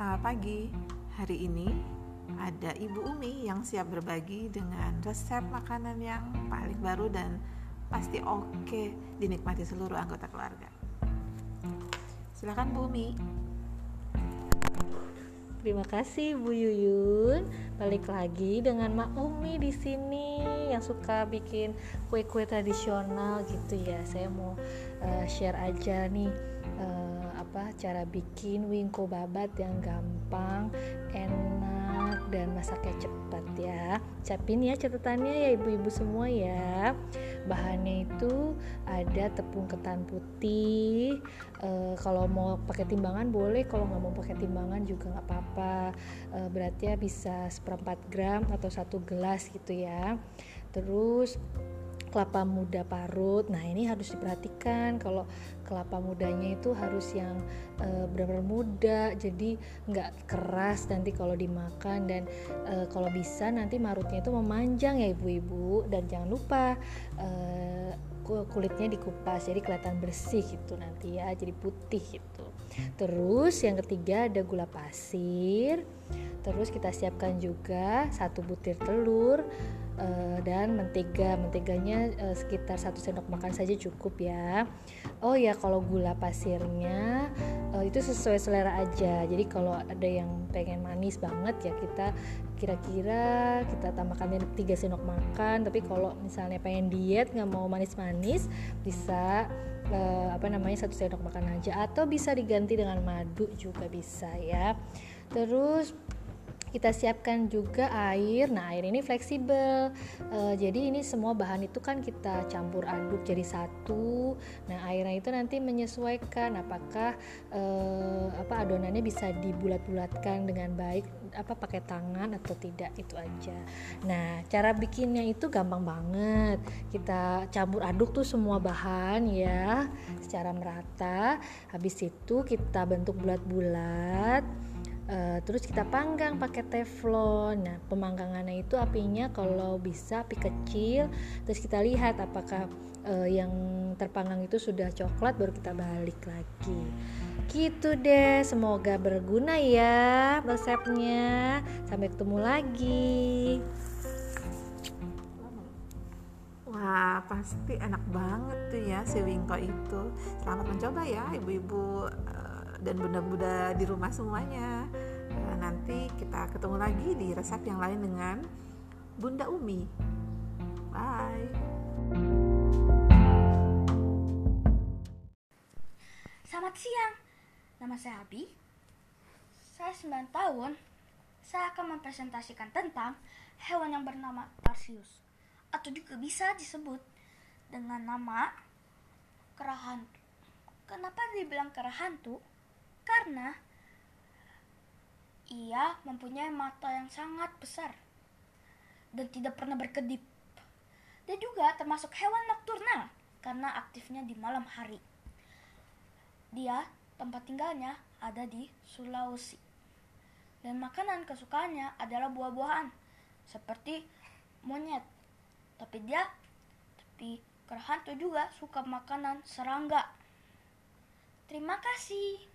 Selamat pagi. Hari ini ada Ibu Umi yang siap berbagi dengan resep makanan yang paling baru dan pasti oke dinikmati seluruh anggota keluarga. Silakan Bu Umi. Terima kasih Bu Yuyun. Balik lagi dengan Mak Umi di sini yang suka bikin kue-kue tradisional gitu ya. Saya mau uh, share aja nih uh, apa cara bikin wingko babat yang gampang, enak dan masaknya cepat ya. Capin ya catatannya ya ibu-ibu semua ya. Bahannya itu ada tepung ketan putih. E, kalau mau pakai timbangan boleh, kalau nggak mau pakai timbangan juga nggak apa-apa. E, ya bisa seperempat gram atau satu gelas gitu ya. Terus kelapa muda parut. Nah, ini harus diperhatikan kalau kelapa mudanya itu harus yang e, benar-benar muda, jadi nggak keras nanti kalau dimakan dan e, kalau bisa nanti marutnya itu memanjang ya ibu-ibu dan jangan lupa e, kulitnya dikupas jadi kelihatan bersih gitu nanti ya jadi putih gitu. Terus yang ketiga ada gula pasir. Terus kita siapkan juga satu butir telur uh, dan mentega. Menteganya uh, sekitar satu sendok makan saja cukup ya. Oh ya kalau gula pasirnya uh, itu sesuai selera aja. Jadi kalau ada yang pengen manis banget ya kita kira-kira kita tambahkan 3 sendok makan. Tapi kalau misalnya pengen diet nggak mau manis-manis bisa apa namanya satu sendok makan aja. Atau bisa diganti dengan madu juga bisa ya. Terus kita siapkan juga air. Nah air ini fleksibel. Uh, jadi ini semua bahan itu kan kita campur aduk jadi satu. Nah airnya itu nanti menyesuaikan apakah uh, apa adonannya bisa dibulat-bulatkan dengan baik apa pakai tangan atau tidak itu aja. Nah cara bikinnya itu gampang banget. Kita campur aduk tuh semua bahan ya secara merata. Habis itu kita bentuk bulat-bulat uh, terus kita panggang pakai teflon. Nah pemanggangannya itu apinya kalau bisa api kecil terus kita lihat apakah uh, yang terpanggang itu sudah coklat baru kita balik lagi. Gitu deh semoga berguna ya resepnya. Sampai ketemu lagi. Wah, pasti enak banget tuh ya si wingko itu. Selamat mencoba ya ibu-ibu dan bunda-bunda di rumah semuanya. Eh, nanti kita ketemu lagi di resep yang lain dengan Bunda Umi. Bye. Selamat siang. Nama saya Abi. Saya 9 tahun. Saya akan mempresentasikan tentang hewan yang bernama Tarsius atau juga bisa disebut dengan nama kera. Kenapa dibilang kera hantu? Karena ia mempunyai mata yang sangat besar dan tidak pernah berkedip. Dia juga termasuk hewan nokturnal karena aktifnya di malam hari. Dia tempat tinggalnya ada di Sulawesi. Dan makanan kesukaannya adalah buah-buahan seperti monyet. Tapi dia tapi kerhantu juga suka makanan serangga. Terima kasih.